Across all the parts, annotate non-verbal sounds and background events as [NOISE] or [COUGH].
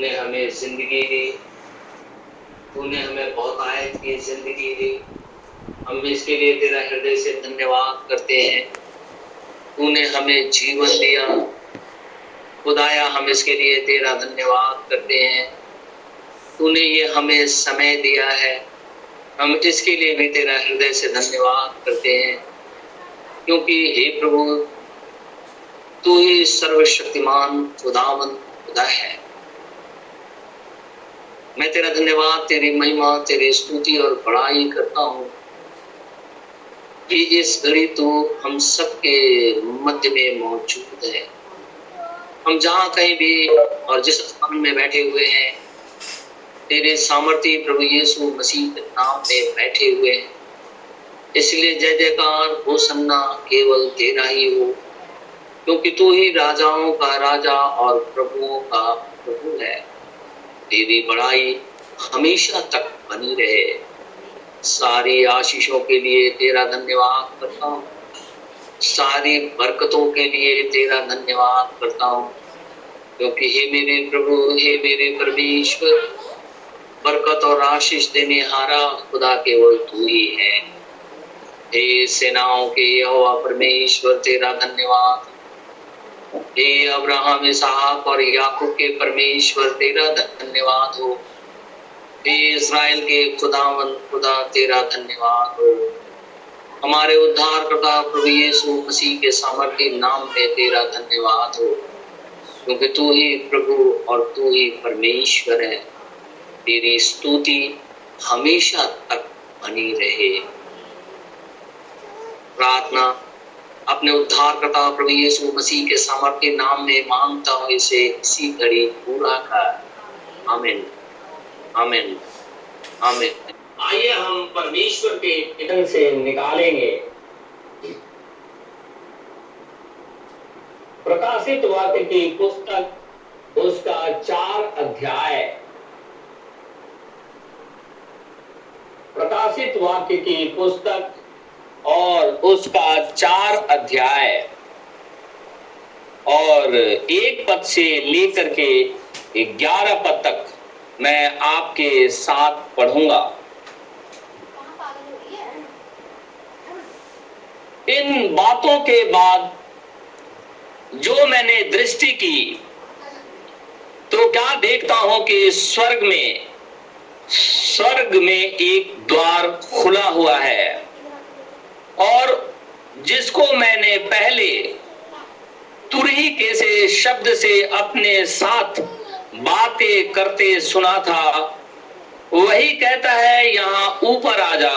तूने हमें ज़िंदगी दी। तूने हमें बहुत आयत की ज़िंदगी दी। हम इसके लिए तेरा हृदय से धन्यवाद करते हैं। तूने हमें जीवन दिया। खुदाया हम इसके लिए तेरा धन्यवाद करते हैं। तूने ये हमें समय दिया है। हम इसके लिए भी तेरा हृदय से धन्यवाद करते हैं। क्योंकि हे प्रभु, तू ही सर्वशक्तिमान खुदावन खुदा है। मैं तेरा धन्यवाद, तेरी महिमा, तेरी स्तुति और बड़ाई करता हूँ कि इस घड़ी तू हम सबके मध्य में मौजूद है। हम जहाँ कहीं भी और जिस स्थान में बैठे हुए हैं, तेरे सामर्थ्य प्रभु यीशु मसीह के नाम में बैठे हुए हैं। इसलिए जय जयकार, हो सन्ना, केवल तेरा ही हो, क्योंकि तू ही राजाओं का राजा और प्रभुओं का प्रभु है। तेरी बड़ाई हमेशा तक बनी रहे। सारी आशीषों के लिए तेरा धन्यवाद करता हूँ। सारी बरकतों के लिए तेरा धन्यवाद करता हूँ। क्योंकि हे मेरे प्रभु, हे मेरे परमेश्वर, बरकत और आशीष देने हारा खुदा केवल तू ही है। हे सेनाओं के यहोवा परमेश्वर, तेरा धन्यवाद। हे अब्राहम, इसहाक और याकूब के परमेश्वर, तेरा धन्यवाद हो। हे इज़राइल के खुदावन, खुदा, तेरा धन्यवाद हो। हमारे उद्धार करता प्रभु यीशु मसीह के सामर्थ्य नाम में तेरा धन्यवाद हो। क्योंकि तू ही प्रभु और तू ही परमेश्वर है। तेरी स्तुति हमेशा तक बनी रहे। प्रार्थना अपने उद्धार करता प्रभु यीशु मसीह के सामर्थ्य नाम में माँगता हूँ इसे इसी घड़ी पूरा कर। आमीन। आमीन। आमीन। आइए हम परमेश्वर के वचन से निकालेंगे। प्रकाशित वाक्य की पुस्तक उसका चार अध्याय। प्रकाशित वाक्य की पुस्तक और उसका चार अध्याय। और एक पद से लेकर के ग्यारह पद तक मैं आपके साथ पढ़ूँगा। इन बातों के बाद जो मैंने दृष्टि की तो क्या देखता हूँ कि स्वर्ग में स्वर्ग में एक द्वार खुला हुआ है। और जिसको मैंने पहले तुरही के से शब्द से अपने साथ बातें करते सुना था, वही कहता है, यहाँ ऊपर आ जा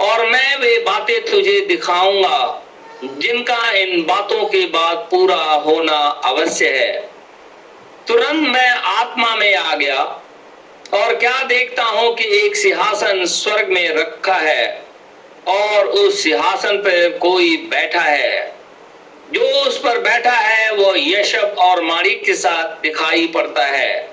और मैं वे बातें तुझे दिखाऊँगा, जिनका इन बातों के बाद पूरा होना अवश्य है। तुरंत मैं आत्मा में आ गया और क्या देखता हूँ कि एक सिंहासन स्वर्ग में रखा है? और उस सिंहासन पर कोई बैठा है। जो उस पर बैठा है, वो यशब और माणिक के साथ दिखाई पड़ता है।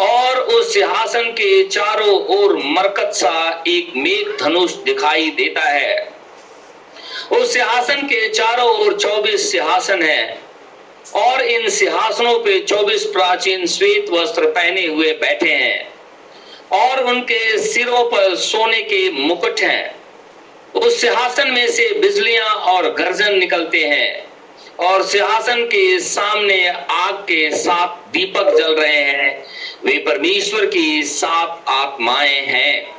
और उस सिंहासन के चारों ओर मरकत सा एक मेघ धनुष दिखाई देता है। उस सिंहासन के चारों ओर चौबीस सिंहासन है। और इन सिंहासनों पे चौबीस प्राचीन श्वेत वस्त्र पहने हुए बैठे हैं। और उनके सिरों पर सोने के मुकुट हैं। उस सिंहासन में से बिजलियाँ और गर्जन निकलते हैं। और सिंहासन के सामने आग के सात दीपक जल रहे हैं। वे परमेश्वर की सात आत्माएँ हैं।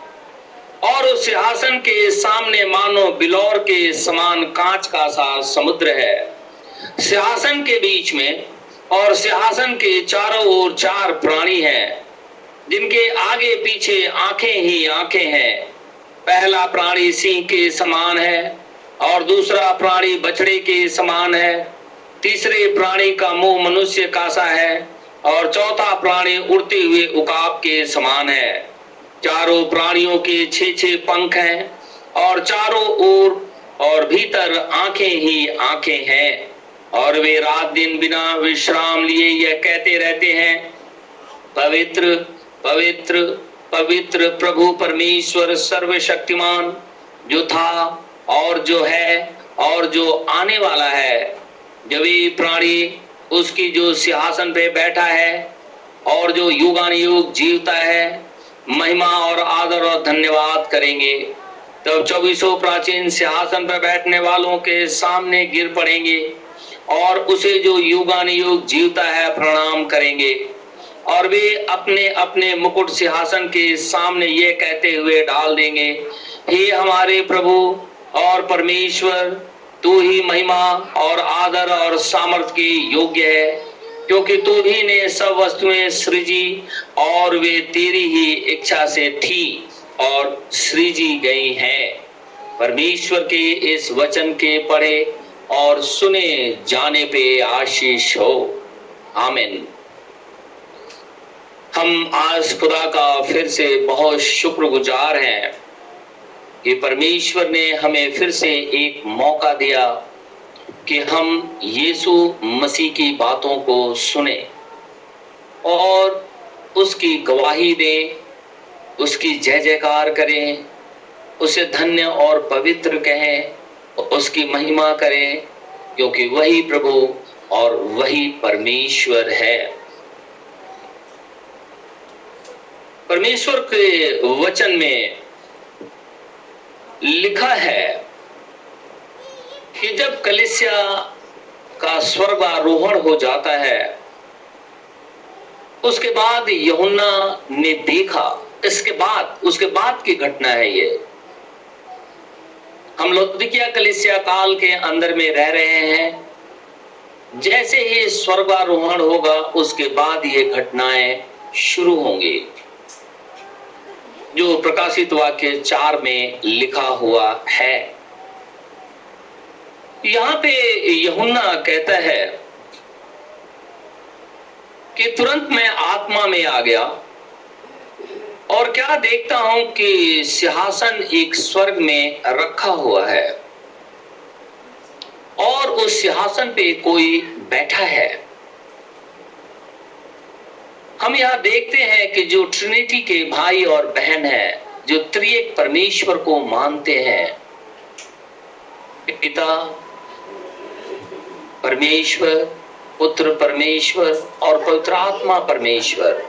और उस सिंहासन के सामने मानो बिलौर के समान कांच का सा समुद्र है। सिंहासन के बीच में और सिंहासन के चारों ओर चार प्राणी हैं, जिनके आगे पीछे आँखें ही आँखें हैं। पहला प्राणी सिंह के समान है और दूसरा प्राणी बछड़े के समान है। तीसरे प्राणी का मुँह मनुष्य का सा है और चौथा प्राणी उड़ते हुए उकाब के समान है। चारों प्राणियों के छे छे पंख हैं और चारों ओर और भीतर आँखें ही आँखें हैं और वे रात दिन बिना विश्राम लिए यह कहते रहते हैं, पवित्र पवित्र पवित्र प्रभु परमेश्वर सर्वशक्तिमान, जो था और जो है और जो आने वाला है। जब ये प्राणी उसकी जो सिंहासन पे बैठा है और जो युगान युग जीवता है, महिमा और आदर और धन्यवाद करेंगे। तब चौबीसों प्राचीन सिंहासन पर बैठने वालों के सामने गिर पड़ेंगे और उसे जो युगान युग जीवता है, प्रणाम करेंगे। और वे अपने अपने मुकुट सिंहासन के सामने ये कहते हुए डाल देंगे, हे हमारे प्रभु और परमेश्वर, तू ही महिमा और आदर और सामर्थ्य की योग्य है, क्योंकि तू ही ने सब वस्तुएँ सृजी और वे तेरी ही इच्छा से थी और सृजी गई हैं। परमेश्वर के इस वचन के पढ़े और सुने जाने पे आशीष हो। आमिन। हम आज खुदा का फिर से बहुत शुक्रगुजार हैं। कि परमेश्वर ने हमें फिर से एक मौका दिया कि हम यीशु मसीह की बातों को सुने और उसकी गवाही दें, उसकी जय जयकार करें, उसे धन्य और पवित्र कहें, उसकी महिमा करें, क्योंकि वही प्रभु और वही परमेश्वर है। परमेश्वर के वचन में लिखा है कि जब कलिसिया का स्वर्ग आरोहण हो जाता है, उसके बाद यहुन्ना ने देखा, इसके बाद, उसके बाद की घटना है ये। हम लौदिकिया कलिसिया काल के अंदर में रह रहे हैं। जैसे ही स्वर्गारोहण होगा, उसके बाद ये घटनाएँ शुरू होंगी। जो प्रकाशित वाक्य चार में लिखा हुआ है। यहाँ पे यहुन्ना कहता है कि तुरंत मैं आत्मा में आ गया और क्या देखता हूँ कि सिंहासन एक स्वर्ग में रखा हुआ है और उस सिंहासन पे कोई बैठा है। हम यहाँ देखते हैं कि जो ट्रिनिटी के भाई और बहन है, जो त्रिएक परमेश्वर को मानते हैं पिता, परमेश्वर, पुत्र परमेश्वर और पवित्र आत्मा परमेश्वर।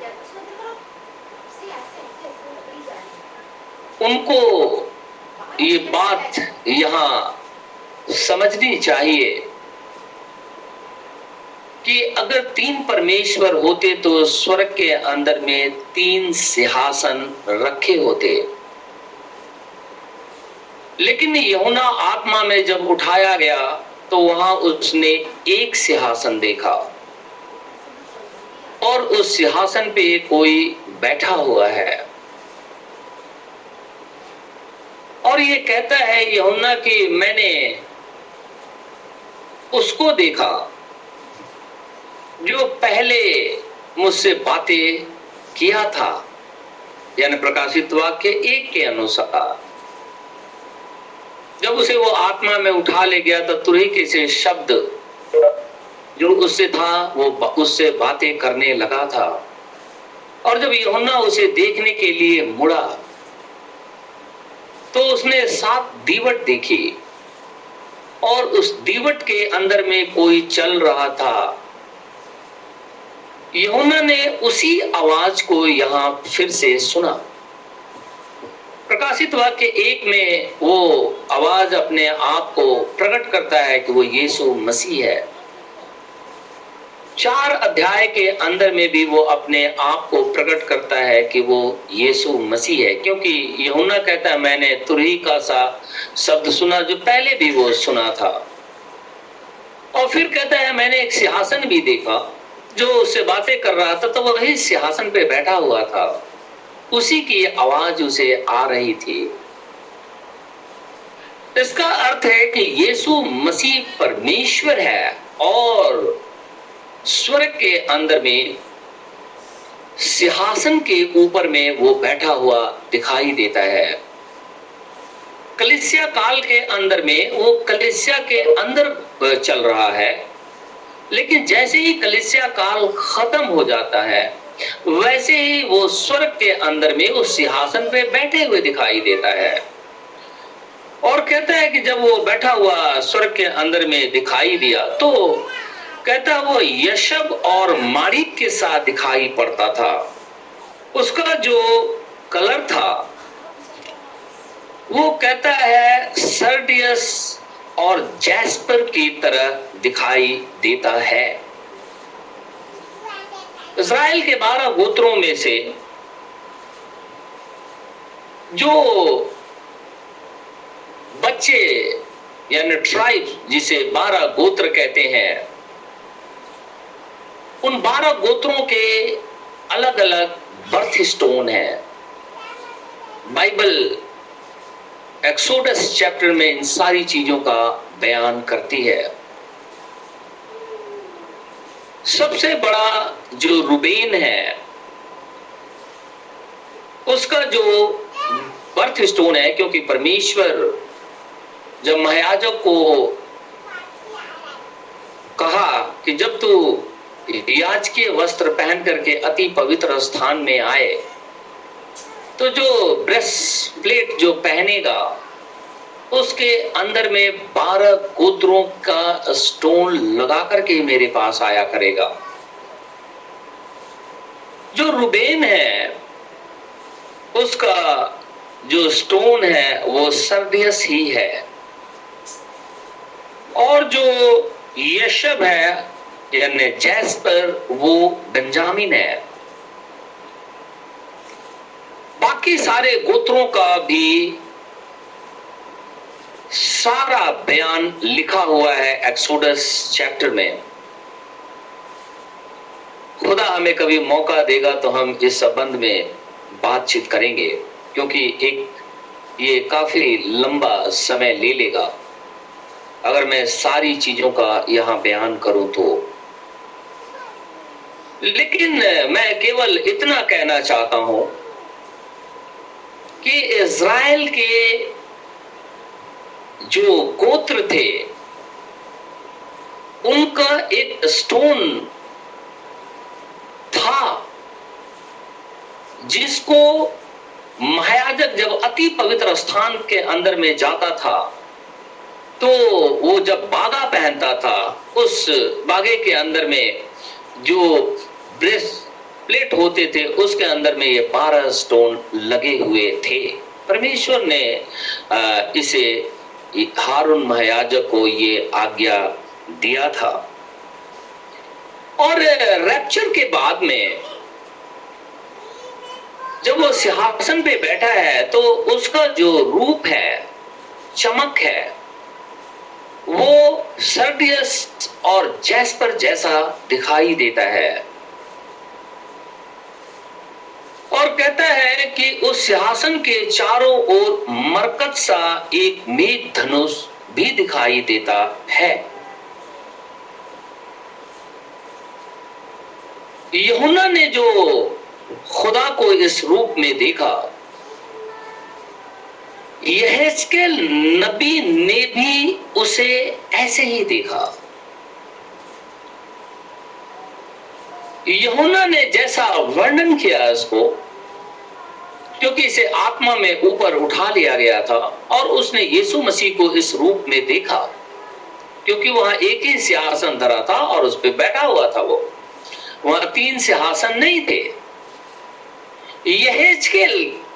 उनको ये बात यहाँ समझनी चाहिए। कि अगर तीन परमेश्वर होते तो स्वर्ग के अंदर में तीन सिंहासन रखे होते। लेकिन यमुना आत्मा में जब उठाया गया तो वहाँ उसने एक सिंहासन देखा। और उस सिंहासन पे कोई बैठा हुआ है। और ये कहता है यमुना कि मैंने उसको देखा। जो पहले मुझसे बातें किया था, यानी प्रकाशित वाक्य एक के अनुसार। जब उसे वो आत्मा में उठा ले गया तो तुरही के से शब्द जो उससे था, वो उससे बातें करने लगा था। और जब यमुना उसे देखने के लिए मुड़ा तो उसने सात दीवट देखी, और उस दीवट के अंदर में कोई चल रहा था। यमुना ने उसी आवाज़ को यहाँ फिर से सुना। प्रकाशित वाक्य एक में वो आवाज़ अपने आप को प्रकट करता है कि वो यीशु मसीह है। चार अध्याय के अंदर में भी वो अपने आप को प्रकट करता है कि वो यीशु मसीह है, क्योंकि यहुना कहता है, मैंने तुरही का सा शब्द सुना जो पहले भी वो सुना था। और फिर कहता है, मैंने एक सिंहासन भी देखा। जो उससे बातें कर रहा था तो वही सिंहासन पे बैठा हुआ था। उसी की आवाज़ उसे आ रही थी। इसका अर्थ है कि यीशु मसीह परमेश्वर है और स्वर्ग के अंदर में, सिंहासन के ऊपर में वो बैठा हुआ दिखाई देता है। कलिसिया काल के अंदर में वो कलिसिया के अंदर चल रहा है। लेकिन जैसे ही कलिसिया काल खत्म हो जाता है, वैसे ही वो स्वर्ग के अंदर में उस सिंहासन पे बैठे हुए दिखाई देता है। और कहता है कि जब वो बैठा हुआ स्वर्ग के अंदर में दिखाई दिया तो कहता वो यशब और मारिक के साथ दिखाई पड़ता था। उसका जो कलर था, वो कहता है सर्डियस और जैस्पर की तरह दिखाई देता है। इसराइल के बारह गोत्रों में से जो बच्चे यानी ट्राइब जिसे बारह गोत्र कहते हैं, उन बारह गोत्रों के अलग अलग बर्थ स्टोन है। बाइबल एक्सोडस चैप्टर में इन सारी चीज़ों का बयान करती है। सबसे बड़ा जो रुबेन है, उसका जो बर्थ स्टोन है, क्योंकि परमेश्वर जब महायाजक को कहा कि जब तू याज के वस्त्र पहन करके अति पवित्र स्थान में आए तो जो ब्रेस्ट प्लेट जो पहनेगा, उसके अंदर में बारह गोत्रों का स्टोन लगा करके मेरे पास आया करेगा। जो रुबेन है, उसका जो स्टोन है, वो सर्दियस ही है। और जो यशब है, यानी जैस्पर, वो बेंजामिन है। बाकी सारे गोत्रों का भी सारा बयान लिखा हुआ है एक्सोडस चैप्टर में। खुदा हमें कभी मौका देगा तो हम इस संबंध में बातचीत करेंगे, क्योंकि एक ये काफ़ी लंबा समय ले लेगा। अगर मैं सारी चीज़ों का यहाँ बयान करूँ तो। लेकिन मैं केवल इतना कहना चाहता हूँ कि इज़राइल के जो गोत्र थे, उनका एक स्टोन था, जिसको महायाजक जब अति पवित्र स्थान के अंदर में जाता था तो वो जब बागा पहनता था, उस बागे के अंदर में जो ब्रेस प्लेट होते थे, उसके अंदर में ये बारह स्टोन लगे हुए थे। परमेश्वर ने इसे हारून महायाजक को ये आज्ञा दिया था। और रैप्चर के बाद में, जब वो सिंहासन पे बैठा है तो उसका जो रूप है, चमक है, वो सर्डियस और जैस्पर जैसा दिखाई देता है। और कहता है कि उस सिंहासन के चारों ओर मरकत सा एक मेघ धनुष भी दिखाई देता है। यहुना ने जो खुदा को इस रूप में देखा यह नबी ने भी उसे ऐसे ही देखा। यहुना ने जैसा वर्णन किया इसको क्योंकि इसे आत्मा में ऊपर उठा लिया गया था और उसने यीशु मसीह को इस रूप में देखा। क्योंकि वहाँ एक ही सिंहासन धरा था और उस पर बैठा हुआ था वो। वहाँ तीन सिंहासन नहीं थे। यह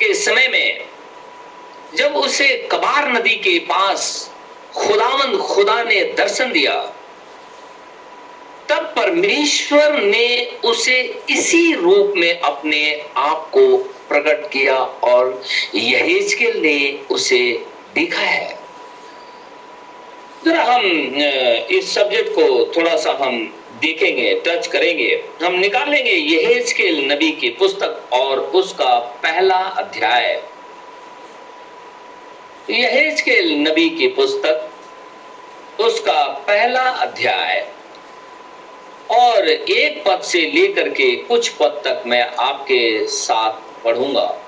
के समय में जब उसे कबार नदी के पास खुदावंद खुदा ने दर्शन दिया, तब परमेश्वर ने उसे इसी रूप में अपने आप को प्रकट किया और यहेजकेल ने उसे देखा है। जरा हम इस सब्जेक्ट को थोड़ा सा हम देखेंगे टच करेंगे। हम निकालेंगे यहेजकेल नबी की पुस्तक और उसका पहला अध्याय। यहेजकेल नबी की पुस्तक, उसका पहला अध्याय। और एक पद से लेकर के कुछ पद तक मैं आपके साथ पढ़ूँगा।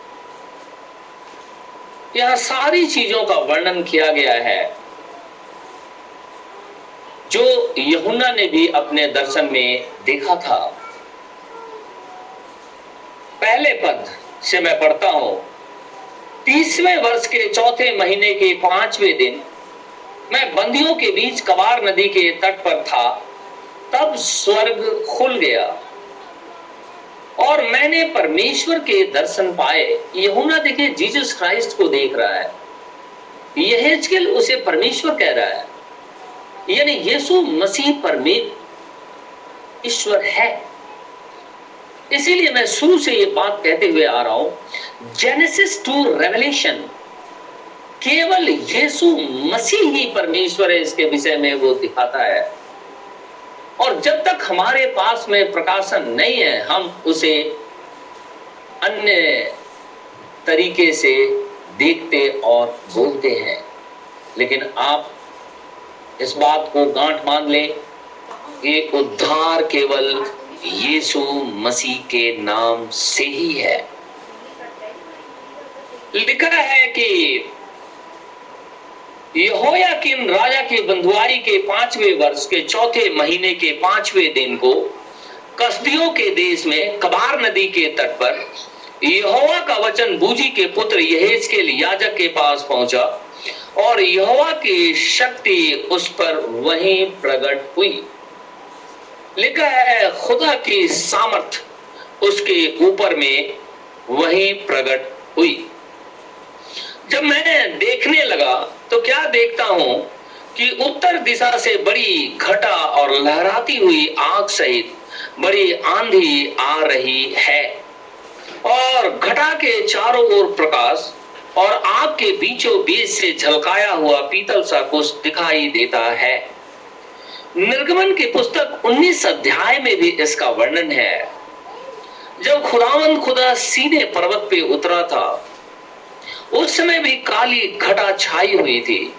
यहाँ सारी चीज़ों का वर्णन किया गया है। जो यहुना ने भी अपने दर्शन में देखा था। पहले पद से मैं पढ़ता हूँ। तीसवें वर्ष के चौथे महीने के पाँचवें दिन मैं बंदियों के बीच कबार नदी के तट पर था। तब स्वर्ग खुल गया। और मैंने परमेश्वर के दर्शन पाए। यहुना देखे, जीसस क्राइस्ट को देख रहा है। यह उसे परमेश्वर कह रहा है। यानी यीशु मसीह ईश्वर है। इसीलिए मैं शुरू से ये बात कहते हुए आ रहा हूँ। जेनेसिस टू रेवलेशन केवल यीशु मसीह ही परमेश्वर है, इसके विषय में वो दिखाता है। और जब तक हमारे पास में प्रकाशन नहीं है, हम उसे अन्य तरीके से देखते और बोलते हैं। लेकिन आप इस बात को गांठ बाँध लें कि उद्धार केवल यीशु मसीह के नाम से ही है। लिखा है कि यहोया किन राजा की बंधुआई के पाँचवें वर्ष के चौथे महीने के पाँचवें दिन को कसदियों के देश में कबार नदी के तट पर यहोवा का वचन बूजी के पुत्र यहेज के याजक के पास पहुँचा और यहोवा की शक्ति उस पर वहीं प्रकट हुई। लिखा है, खुदा की सामर्थ उसके ऊपर में वहीं प्रकट हुई। जब मैं देखने लगा तो क्या देखता हूँ कि उत्तर दिशा से बड़ी घटा और लहराती हुई आग सहित बड़ी आंधी आ रही है। और घटा के चारों ओर प्रकाश और आग के बीचों बीच से झलकाया हुआ पीतल सा कुछ दिखाई देता है। निर्गमन की पुस्तक 19 अध्याय में भी इसका वर्णन है। जब खुदावंद खुदा सीने पर्वत पे उतरा था उस समय भी काली घटा छाई हुई थी।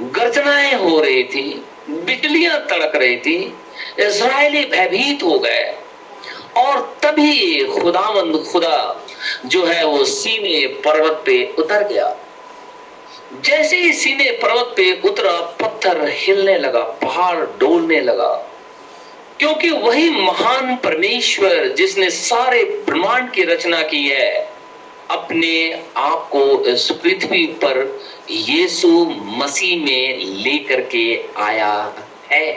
गर्जनाएँ हो रही थी, बिजलियाँ तड़क रही थी इसराइली भयभीत हो गए। और तभी खुदावंद खुदा जो है वो सीने पर्वत पे उतर गया। जैसे ही सीने पर्वत पे उतरा, पत्थर हिलने लगा, पहाड़ डोलने लगा। क्योंकि वही महान परमेश्वर जिसने सारे ब्रह्मांड की रचना की है अपने आप को इस पृथ्वी पर यीशु मसीह में लेकर के आया है।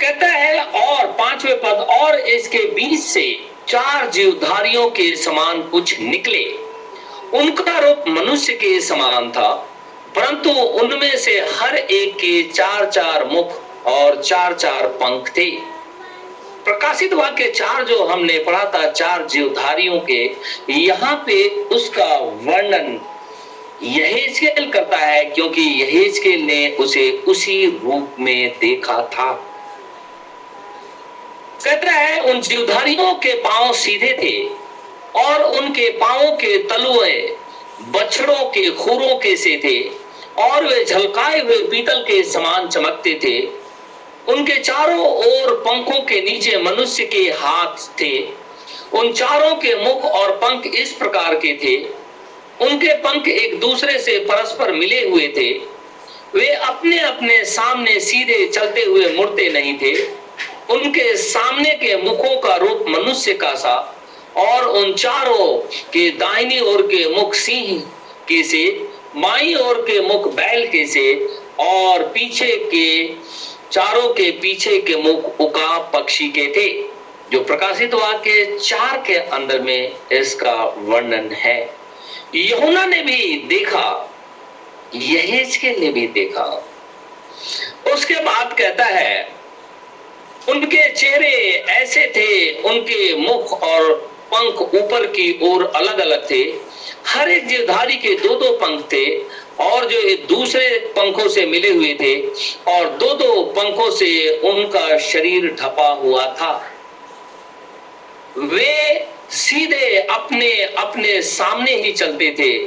कहता है, और पाँचवें पद, और इसके बीच से चार जीवधारियों के समान कुछ निकले। उनका रूप मनुष्य के समान था, परंतु उनमें से हर एक के चार चार मुख और चार चार पंख थे। प्रकाशित वाक्य चार जो हमने पढ़ा था, चार जीवधारियों के, यहाँ पे उसका वर्णन यहेजकेल करता है, क्योंकि यहेजकेल ने उसे उसी रूप में देखा था। कहता है, उन जीवधारियों के पाँव सीधे थे, और उनके पांवों के तलुए बछड़ों के खुरों के से थे, और वे झलकाए हुए पीतल के समान चमकते थे। उनके चारों ओर पंखों के नीचे मनुष्य के हाथ थे। उन चारों के मुख और पंख इस प्रकार के थे। उनके पंख एक दूसरे से परस्पर मिले हुए थे। वे अपने अपने सामने सीधे चलते हुए मुड़ते नहीं थे। उनके सामने के मुखों का रूप मनुष्य का सा और उन चारों के दाहिनी ओर के मुख सिंह के से माई ओर के मुख बैल के से और पीछे के चारों के पीछे के मुख उका पक्षी के थे, जो प्रकाशित वाक्य चार के अंदर में इसका वर्णन है। यहुना ने भी देखा, यहेज के ने भी देखा। उसके बाद कहता है, उनके चेहरे ऐसे थे, उनके मुख और पंख ऊपर की ओर अलग अलग थे। हर एक जीवधारी के दो दो पंख थे और जो दूसरे पंखों से मिले हुए थे, और दो दो पंखों से उनका शरीर ढपा हुआ था। वे सीधे अपने अपने सामने ही चलते थे।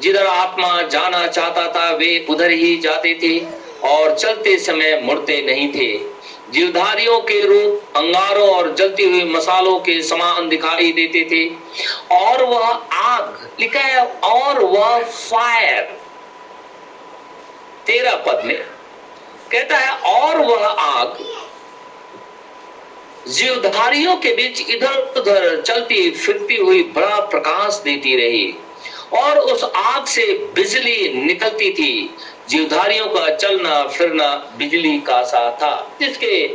जिधर आत्मा जाना चाहता था, वे उधर ही जाते थे, और चलते समय मुड़ते नहीं थे। जीवधारियों के रूप अंगारों और जलती हुई मसालों के समान दिखाई देते थे, और वह आग, लिखा है, और वह फायर तेरह पद में कहता है, और वह आग जीवधारियों के बीच इधर उधर चलती, फिरती हुई बड़ा प्रकाश देती रही, और उस आग से बिजली निकलती थी। जीवधारियों का चलना, फिरना बिजली का सा था, जिसके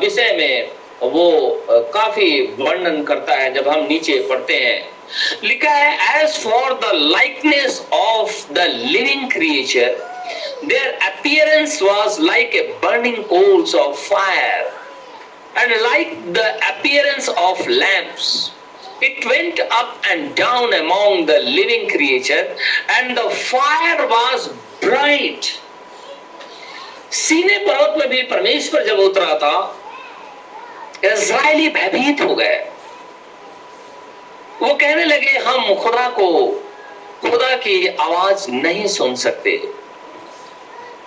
विषय में वो काफ़ी वर्णन करता है जब हम नीचे पढ़ते हैं। लिखा है as for the likeness of the living creature their appearance was like a burning coals of fire and like the appearance of lamps it went up and down among the living creature and the fire was bright. सीने पर्वत में भी परमेश्वर जब उतरा था Israeli भयभीत हो गए। वो कहने लगे, हम खुदा को, खुदा की आवाज़ नहीं सुन सकते।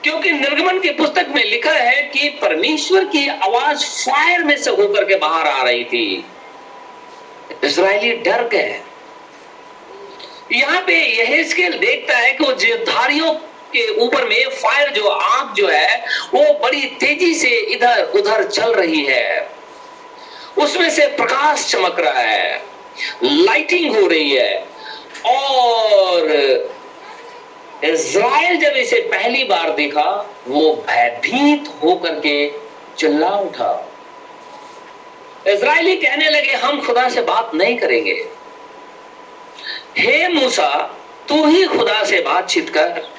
क्योंकि निर्गमन की पुस्तक में लिखा है कि परमेश्वर की आवाज़ फायर में से होकर के बाहर आ रही थी। इसराइली डर गए। यहाँ पे यह देखता है कि वो जीवधारियों के ऊपर में फायर जो आग जो है, वो बड़ी तेज़ी से इधर उधर चल रही है। उसमें से प्रकाश चमक रहा है। लाइटिंग हो रही है। और इज़राइल जब इसे पहली बार देखा, वो भयभीत होकर के चिल्ला उठा। इज़राइली कहने लगे, हम खुदा से बात नहीं करेंगे। हे मूसा, तू ही खुदा से बातचीत कर।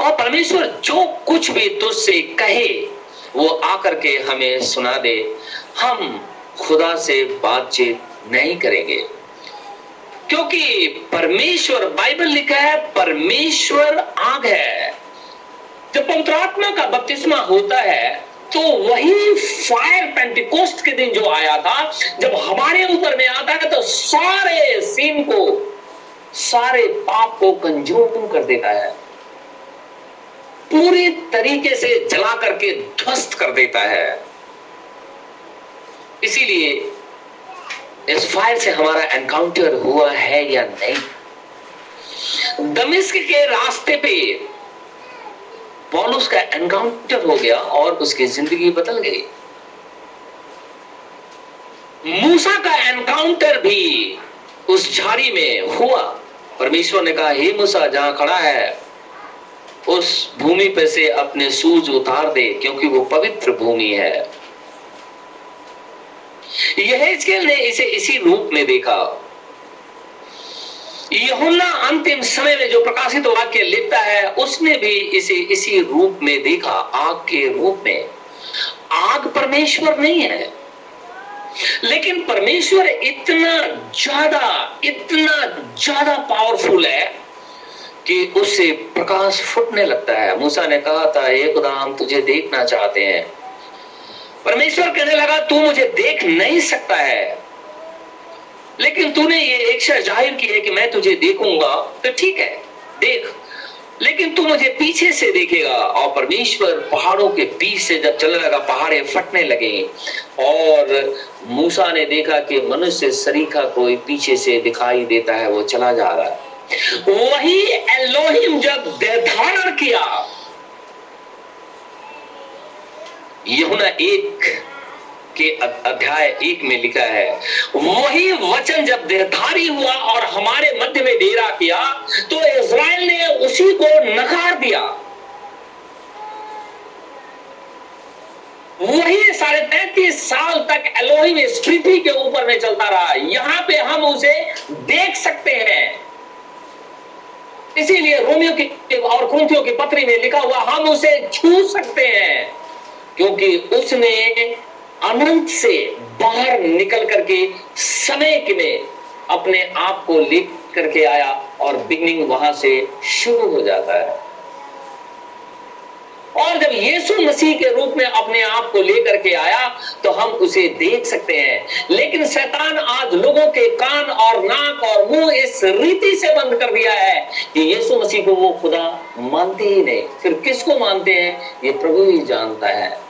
और परमेश्वर जो कुछ भी तुझसे कहे, वो आकर के हमें सुना दे। हम खुदा से बातचीत नहीं करेंगे। क्योंकि परमेश्वर बाइबल लिखा है, परमेश्वर आग है। जब पवित्र आत्मा का बपतिस्मा होता है तो वही फायर पेंटिकोस्ट के दिन जो आया था, जब हमारे ऊपर में आता है तो सारे सीन को, सारे पाप को कंज्यूम कर देता है। पूरी तरीके से जला करके ध्वस्त कर देता है। इसीलिए इस फायर से हमारा एनकाउंटर हुआ है या नहीं? दमिश्क के रास्ते पे पॉलुस का एनकाउंटर हो गया और उसकी ज़िंदगी बदल गई। मूसा का एनकाउंटर भी उस झाड़ी में हुआ। परमेश्वर ने कहा, हे मूसा, जहाँ खड़ा है, उस भूमि पे से अपने सूज उतार दे, क्योंकि वो पवित्र भूमि है। यह ने इसे इसी रूप में देखा। यहुन्ना अंतिम समय में जो प्रकाशित वाक्य लिखता है, उसने भी इसे इसी रूप में देखा, आग के रूप में। आग परमेश्वर नहीं है, लेकिन परमेश्वर इतना ज़्यादा इतना ज़्यादा पावरफुल है कि उससे प्रकाश फुटने लगता है। मूसा ने कहा था एक खुदा हम तुझे देखना चाहते हैं। परमेश्वर कहने लगा, तू मुझे देख नहीं सकता है। लेकिन तूने ये इच्छा ज़ाहिर की है कि मैं तुझे देखूँगा तो ठीक है, देख। लेकिन तू मुझे पीछे से देखेगा। और परमेश्वर पहाड़ों के बीच से जब चलने लगा, पहाड़े फटने लगे। और मूसा ने देखा कि मनुष्य सरीखा कोई पीछे से दिखाई देता है, वो चला जा रहा है। वही एलोहिम जब धारण किया यहुना एक के अध्याय एक में लिखा है, वही वचन जब देहधारी हुआ और हमारे मध्य में डेरा किया तो इज़राइल ने उसी को नकार दिया। वही साढ़े तैतीस साल तक एलोही में स्मृति के ऊपर में चलता रहा। यहाँ पे हम उसे देख सकते हैं। इसीलिए रोमियो की और कुंथियों की पत्री में लिखा हुआ, हम उसे छू सकते हैं। क्योंकि उसने अनंत से बाहर निकल करके समय में अपने आप को लिख करके आया और बिगनिंग वहाँ से शुरू हो जाता है। और जब यीशु मसीह के रूप में अपने आप को लेकर के आया तो हम उसे देख सकते हैं। लेकिन शैतान आज लोगों के कान और नाक और मुँह इस रीति से बंद कर दिया है कि यीशु मसीह को वो खुदा मानते ही नहीं। फिर किसको मानते हैं? ये प्रभु ही जानता है।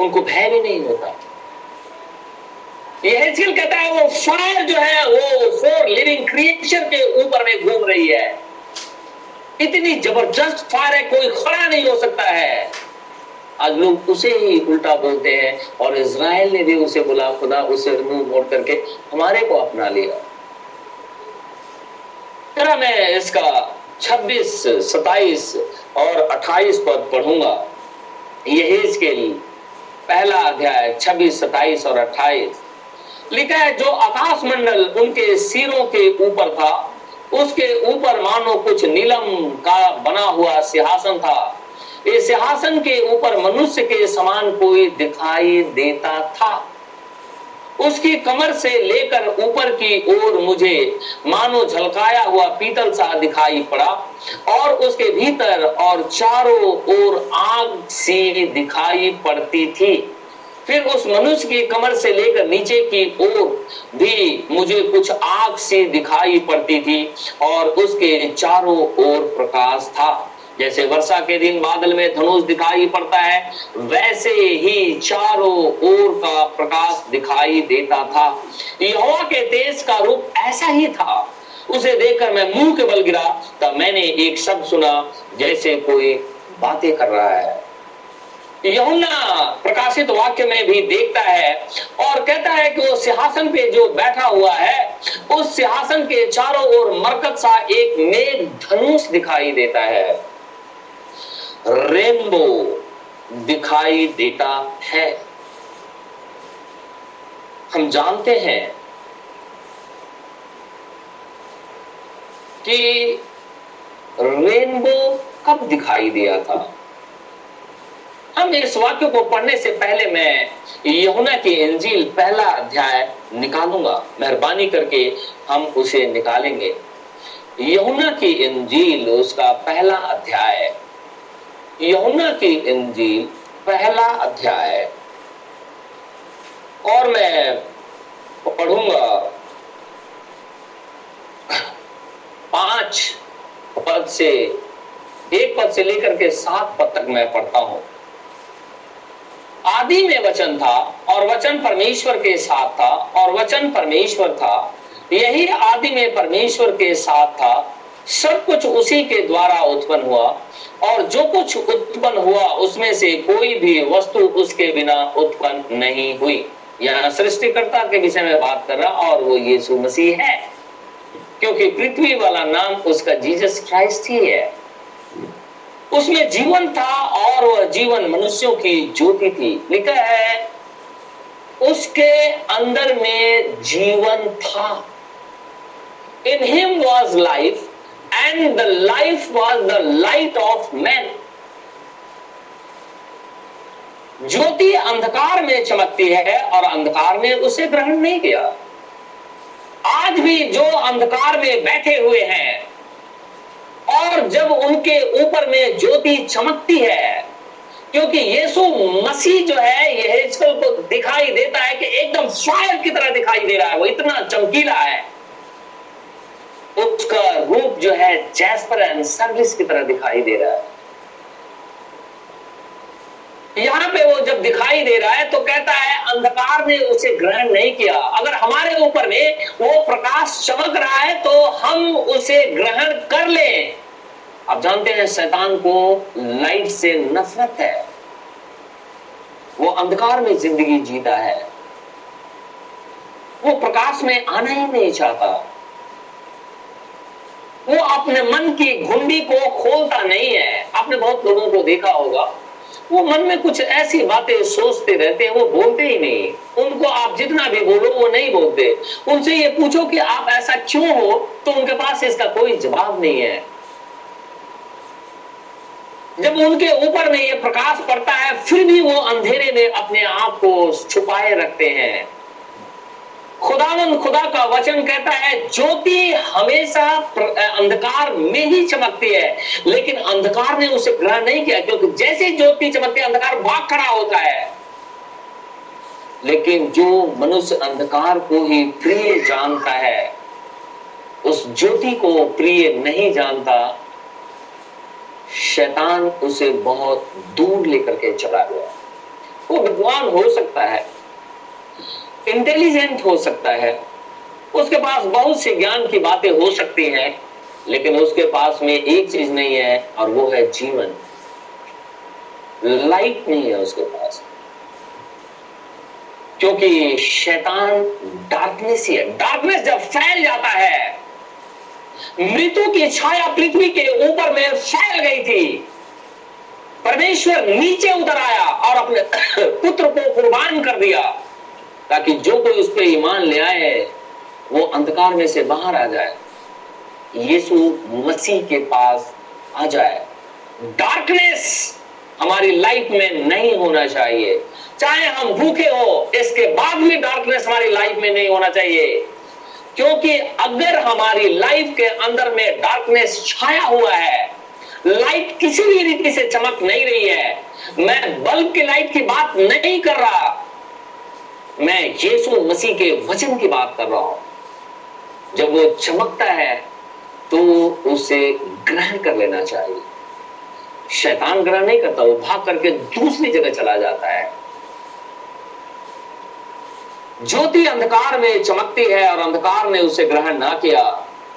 उनको भय भी नहीं होता। यह कहता है, वो फायर जो है, वो फोर लिविंग क्रिएशन के ऊपर में घूम रही है। इतनी ज़बरदस्त फायर है कोई खड़ा नहीं हो सकता है। आज लोग उसे ही उल्टा बोलते हैं और इज़राइल ने भी उसे बोला खुदा उसे मुँह मोड़ करके हमारे को अपना लिया तरह मैं इसका 26, 27 और 28 पद पढ़ूँगा। यही इसके लिए। पहला अध्याय 26, 27 और 28 लिखा है जो आकाश मंडल उनके सिरों के ऊपर था उसके ऊपर मानो कुछ नीलम का बना हुआ सिंहासन था। इस सिंहासन के ऊपर मनुष्य के समान कोई दिखाई देता था। उसकी कमर से लेकर ऊपर की ओर मुझे मानो झलकाया हुआ पीतल सा दिखाई पड़ा और उसके भीतर और चारों ओर आग सी दिखाई पड़ती थी। फिर उस मनुष्य की कमर से लेकर नीचे की ओर भी मुझे कुछ आग सी दिखाई पड़ती थी और उसके चारों ओर प्रकाश था। जैसे वर्षा के दिन बादल में धनुष दिखाई पड़ता है, वैसे ही चारों ओर का प्रकाश दिखाई देता था। यहोवा के तेज का रूप ऐसा ही था। उसे देखकर मैं मुँह के बल गिरा, तब मैंने एक शब्द सुना, जैसे कोई बातें कर रहा है। यमुना प्रकाशित वाक्य में भी देखता है और कहता है कि वो सिंहासन पे जो बैठा हुआ है, उस सिंहासन के चारों ओर मरकत सा एक मेघ धनुष दिखाई देता है। रेनबो दिखाई देता है। हम जानते हैं कि रेनबो कब दिखाई दिया था? हम इस वाक्य को पढ़ने से पहले मैं यमुना की इंजील पहला अध्याय निकालूँगा। मेहरबानी करके हम उसे निकालेंगे। यमुना की इंजील, उसका पहला अध्याय। यमुना की इंजील, पहला अध्याय। और मैं पढ़ूँगा पाँच पद से, एक पद से लेकर के सात पद तक मैं पढ़ता हूँ। आदि में वचन था और वचन परमेश्वर के साथ था और वचन परमेश्वर था। यही आदि में परमेश्वर के साथ था। सब कुछ उसी के द्वारा उत्पन्न हुआ और जो कुछ उत्पन्न हुआ उसमें से कोई भी वस्तु उसके बिना उत्पन्न नहीं हुई। यहाँ सृष्टिकर्ता के विषय में बात कर रहा और वो यीशु मसीह है, क्योंकि पृथ्वी वाला नाम उसका जीसस क्राइस्ट ही है। उसमें जीवन था और वह जीवन मनुष्यों की ज्योति थी। लिखा है, उसके अंदर में जीवन था। In him was life and the life was the light of man ज्योति अंधकार में चमकती है और अंधकार ने उसे ग्रहण नहीं किया। आज भी जो अंधकार में बैठे हुए हैं और जब उनके ऊपर में ज्योति चमकती है, क्योंकि यीशु मसीह जो है ये को दिखाई देता है कि एकदम फायर की तरह दिखाई दे रहा है, वो इतना चमकीला है। उसका रूप जो है जैस्पर एंड सर्विस की तरह दिखाई दे रहा है। यहाँ पे वो जब दिखाई दे रहा है तो कहता है, अंधकार ने उसे ग्रहण नहीं किया। अगर हमारे ऊपर में वो प्रकाश चमक रहा है तो हम उसे ग्रहण कर ले। आप जानते हैं, शैतान को लाइट से नफरत है। वो अंधकार में ज़िंदगी जीता है। वो प्रकाश में आना ही नहीं चाहता। वो अपने मन की घुंडी को खोलता नहीं है। आपने बहुत लोगों को देखा होगा वो मन में कुछ ऐसी बातें सोचते रहते हैं, वो बोलते ही नहीं। उनको आप जितना भी बोलो, वो नहीं बोलते। उनसे ये पूछो कि आप ऐसा क्यों हो तो उनके पास इसका कोई जवाब नहीं है। जब उनके ऊपर में ये प्रकाश पड़ता है, फिर भी वो अंधेरे में अपने आप को छुपाए रखते हैं। खुदावन खुदा का वचन कहता है ज्योति हमेशा अंधकार में ही चमकती है। लेकिन अंधकार ने उसे ग्रहण नहीं किया, क्योंकि जैसे ज्योति चमकती है, अंधकार भाग खड़ा होता है। लेकिन जो मनुष्य अंधकार को ही प्रिय जानता है, उस ज्योति को प्रिय नहीं जानता, शैतान उसे बहुत दूर लेकर के चला गया। वो विद्वान हो सकता है। इंटेलिजेंट हो सकता है। उसके पास बहुत सी ज्ञान की बातें हो सकती हैं, लेकिन उसके पास में एक चीज़ नहीं है, और वो है जीवन। लाइट नहीं है उसके पास। क्योंकि शैतान डार्कनेस ही है। डार्कनेस जब फैल जाता है, मृत्यु की छाया पृथ्वी के ऊपर में फैल गई थी। परमेश्वर नीचे उतर आया और अपने [COUGHS] पुत्र को कुर्बान कर दिया। ताकि जो कोई उस पर ईमान ले आए, वो अंधकार में से बाहर आ जाए। यीशु मसीह के पास आ जाए। डार्कनेस हमारी लाइफ में नहीं होना चाहिए। चाहे हम भूखे हो, इसके बाद भी डार्कनेस हमारी लाइफ में नहीं होना चाहिए। क्योंकि अगर हमारी लाइफ के अंदर में डार्कनेस छाया हुआ है लाइट किसी भी रीति से चमक नहीं रही है। मैं बल्ब की लाइट की बात नहीं कर रहा। मैं यीशु मसीह के वचन की बात कर रहा हूँ। जब वो चमकता है तो उसे ग्रहण कर लेना चाहिए। शैतान ग्रहण नहीं करता, वो भाग करके दूसरी जगह चला जाता है। ज्योति अंधकार में चमकती है और अंधकार ने उसे ग्रहण ना किया।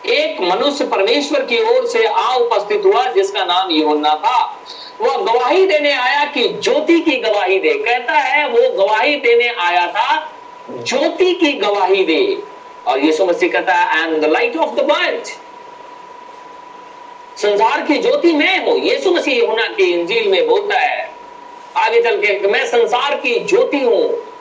एक मनुष्य परमेश्वर की ओर से आ उपस्थित हुआ, जिसका नाम योना था। वह गवाही देने आया कि ज्योति की गवाही दे। कहता है, वो गवाही देने आया था, ज्योति की गवाही दे। और यीशु मसीह कहता है am the light of the world संसार की ज्योति मैं हूँ। यीशु मसीह यूहन्ना की इंजील में बोलता है, आगे चल के, मैं संसार की ज्योति हूँ।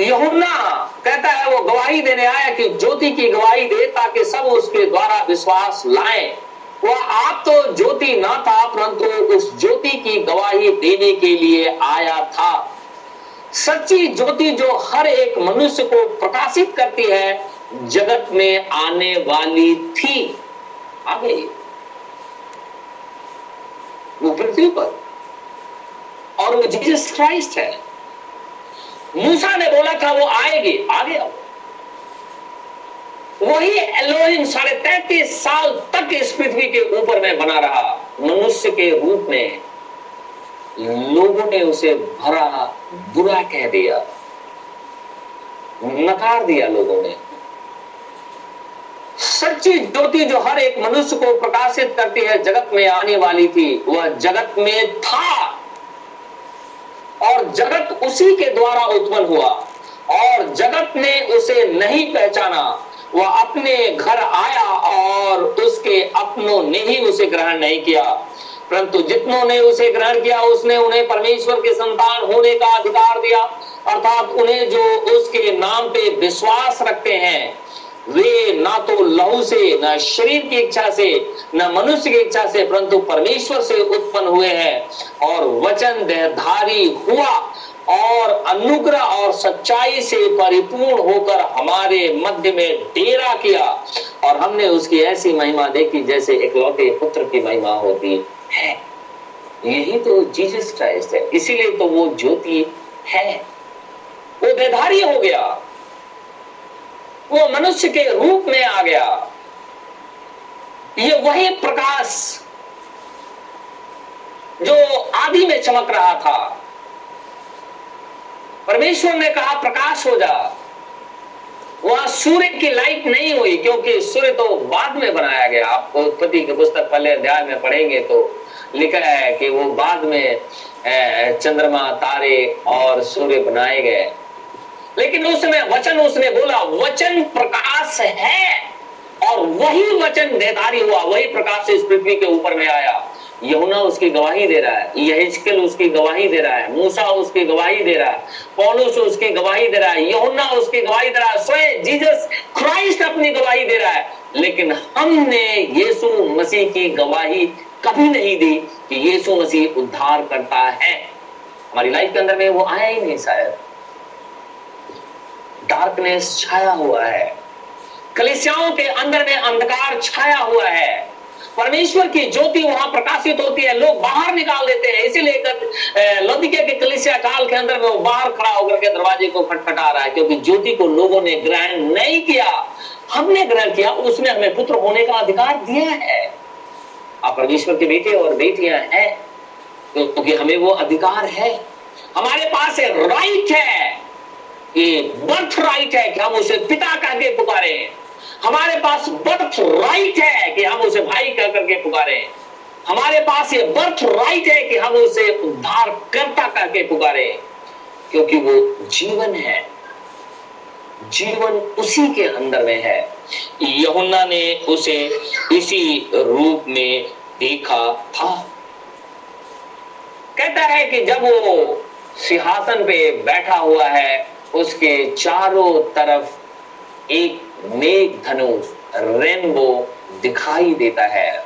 यहुन्ना कहता है, वो गवाही देने आया कि ज्योति की गवाही दे ताकि सब उसके द्वारा विश्वास लाए। वह आप तो ज्योति ना था, परंतु उस ज्योति की गवाही देने के लिए आया था। सच्ची ज्योति जो हर एक मनुष्य को प्रकाशित करती है, जगत में आने वाली थी। आ गई वो पृथ्वी पर। और वो जीसस क्राइस्ट है। मूसा ने बोला था, वो आएगी आ गया वही एलोहिम साढ़े तैतीस साल तक इस पृथ्वी के ऊपर में बना रहा, मनुष्य के रूप में। लोगों ने उसे भरा, बुरा कह दिया, नकार दिया लोगों ने। सच्ची ज्योति जो हर एक मनुष्य को प्रकाशित करती है, जगत में आने वाली थी, वह जगत में था। और जगत उसी के द्वारा उत्पन्न हुआ। और जगत ने उसे नहीं पहचाना। वह अपने घर आया और उसके अपनों ने ही उसे ग्रहण नहीं किया। परंतु जितनों ने उसे ग्रहण किया, उसने उन्हें परमेश्वर के संतान होने का अधिकार दिया। अर्थात उन्हें जो उसके नाम पे विश्वास रखते हैं वे ना तो लहू से, न शरीर की इच्छा से, न मनुष्य की इच्छा से, परंतु परमेश्वर से उत्पन्न हुए हैं। और वचन देहधारी हुआ और अनुग्रह और सच्चाई से परिपूर्ण होकर हमारे मध्य में डेरा किया। और हमने उसकी ऐसी महिमा देखी जैसे इकलौते पुत्र की महिमा होती है। यही तो जीसस क्राइस्ट है। इसीलिए तो वो ज्योति है। वो देधारी हो गया। वो मनुष्य के रूप में आ गया। ये वही प्रकाश जो आदि में चमक रहा था। परमेश्वर ने कहा, प्रकाश हो जा। वहाँ सूर्य की लाइट नहीं हुई, क्योंकि सूर्य तो बाद में बनाया गया। आपको उत्पत्ति की पुस्तक पहले अध्याय में पढ़ेंगे तो लिखा है कि वो बाद में चंद्रमा, तारे और सूर्य बनाए गए। लेकिन उसमें वचन उसने बोला, वचन प्रकाश है। और वही वचन देदारी हुआ, वही प्रकाश इस पृथ्वी के ऊपर में आया। यमुना उसकी गवाही दे रहा है, यहिजकेल उसकी गवाही दे रहा है, मूसा उसकी गवाही दे रहा है, पौलुस उसकी गवाही दे रहा है यहुना उसकी गवाही दे रहा है, स्वयं जीसस क्राइस्ट अपनी गवाही दे रहा है। लेकिन हमने यीशु मसीह की गवाही कभी नहीं दी कि यीशु मसीह उद्धार करता है। हमारी लाइफ के अंदर में वो आया ही नहीं शायद। डार्कनेस छाया हुआ है। कलिसियाओं के अंदर में अंधकार छाया हुआ है। परमेश्वर की ज्योति वहाँ प्रकाशित होती है, लोग बाहर निकाल देते हैं। इसीलिए लौदिके के कलिसिया काल के अंदर में वो बाहर खड़ा होकर के दरवाजे को खटखटा रहा है, क्योंकि ज्योति को लोगों ने ग्रहण नहीं किया। हमने ग्रहण किया, उसने हमें पुत्र होने का अधिकार दिया है। आप परमेश्वर के बेटे और बेटियाँ हैं, क्योंकि तो हमें वो अधिकार है। हमारे पास राइट है। बर्थ राइट है कि हम उसे पिता कह के पुकारे। हमारे पास बर्थ राइट है कि हम उसे भाई कह करके पुकारे। हमारे पास ये बर्थ राइट है कि हम उसे उद्धार करता कह के पुकारे। क्योंकि वो जीवन है। जीवन उसी के अंदर में है। यहुन्ना ने उसे इसी रूप में देखा था। कहता है कि जब वो सिंहासन पे बैठा हुआ है उसके चारों तरफ़ एक मेघ धनुष रेनबो दिखाई देता है।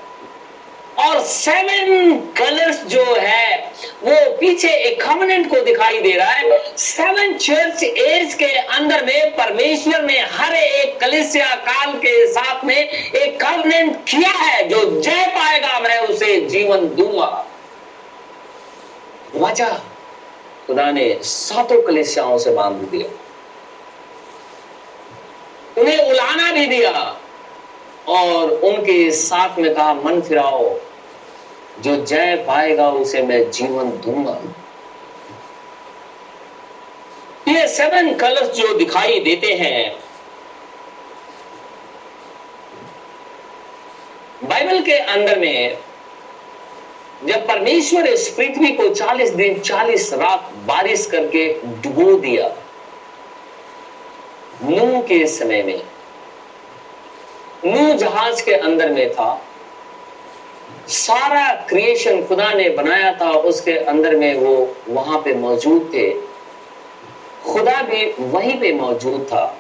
और सेवन कलर्स जो है, वो पीछे एक कवनेंट को दिखाई दे रहा है। सेवन चर्च एज के अंदर में परमेश्वर ने हर एक कलिसिया काल के साथ में एक कवनेंट किया है, जो जय पाएगा, मैं उसे जीवन दूँगा। वाचा खुदा ने सातों कलिसियाओं से बाँध दिया। उन्हें उलाना भी दिया और उनके साथ में कहा, मन फिराओ, जो जय पाएगा उसे मैं जीवन दूँगा। ये सेवन कलर्स जो दिखाई देते हैं, बाइबल के अंदर में जब परमेश्वर इस पृथ्वी को 40 दिन 40 रात बारिश करके डुबो दिया नू के समय में। नू जहाज़ के अंदर में था। सारा क्रिएशन खुदा ने बनाया था, उसके अंदर में वो वहाँ पे मौजूद थे। खुदा भी वहीं पे मौजूद था।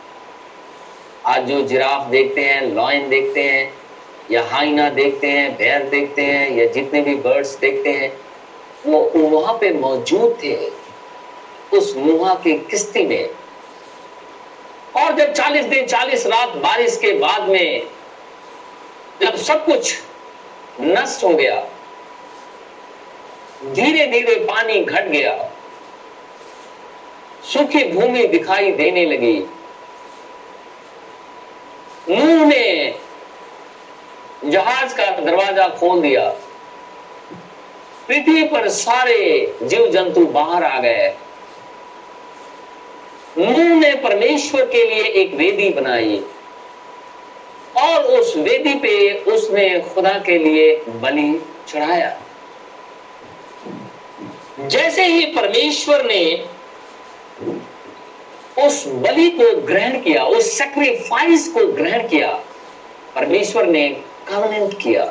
आज जो जिराफ देखते हैं, लॉयन देखते हैं या हाइना देखते हैं बैर देखते हैं, या जितने भी बर्ड्स देखते हैं, वो वहाँ पे मौजूद थे। उस मुहा की किस्ती में। और जब 40 दिन 40 रात बारिश के बाद में जब सब कुछ नष्ट हो गया धीरे धीरे पानी घट गया, सूखी भूमि दिखाई देने लगी। नूह ने जहाज़ का दरवाज़ा खोल दिया। पृथ्वी पर सारे जीव जंतु बाहर आ गए। नूह ने परमेश्वर के लिए एक वेदी बनाई और उस वेदी पे उसने खुदा के लिए बलि चढ़ाया। जैसे ही परमेश्वर ने उस बलि को ग्रहण किया, उस सेक्रीफाइस को ग्रहण किया, परमेश्वर ने कवनेंट किया।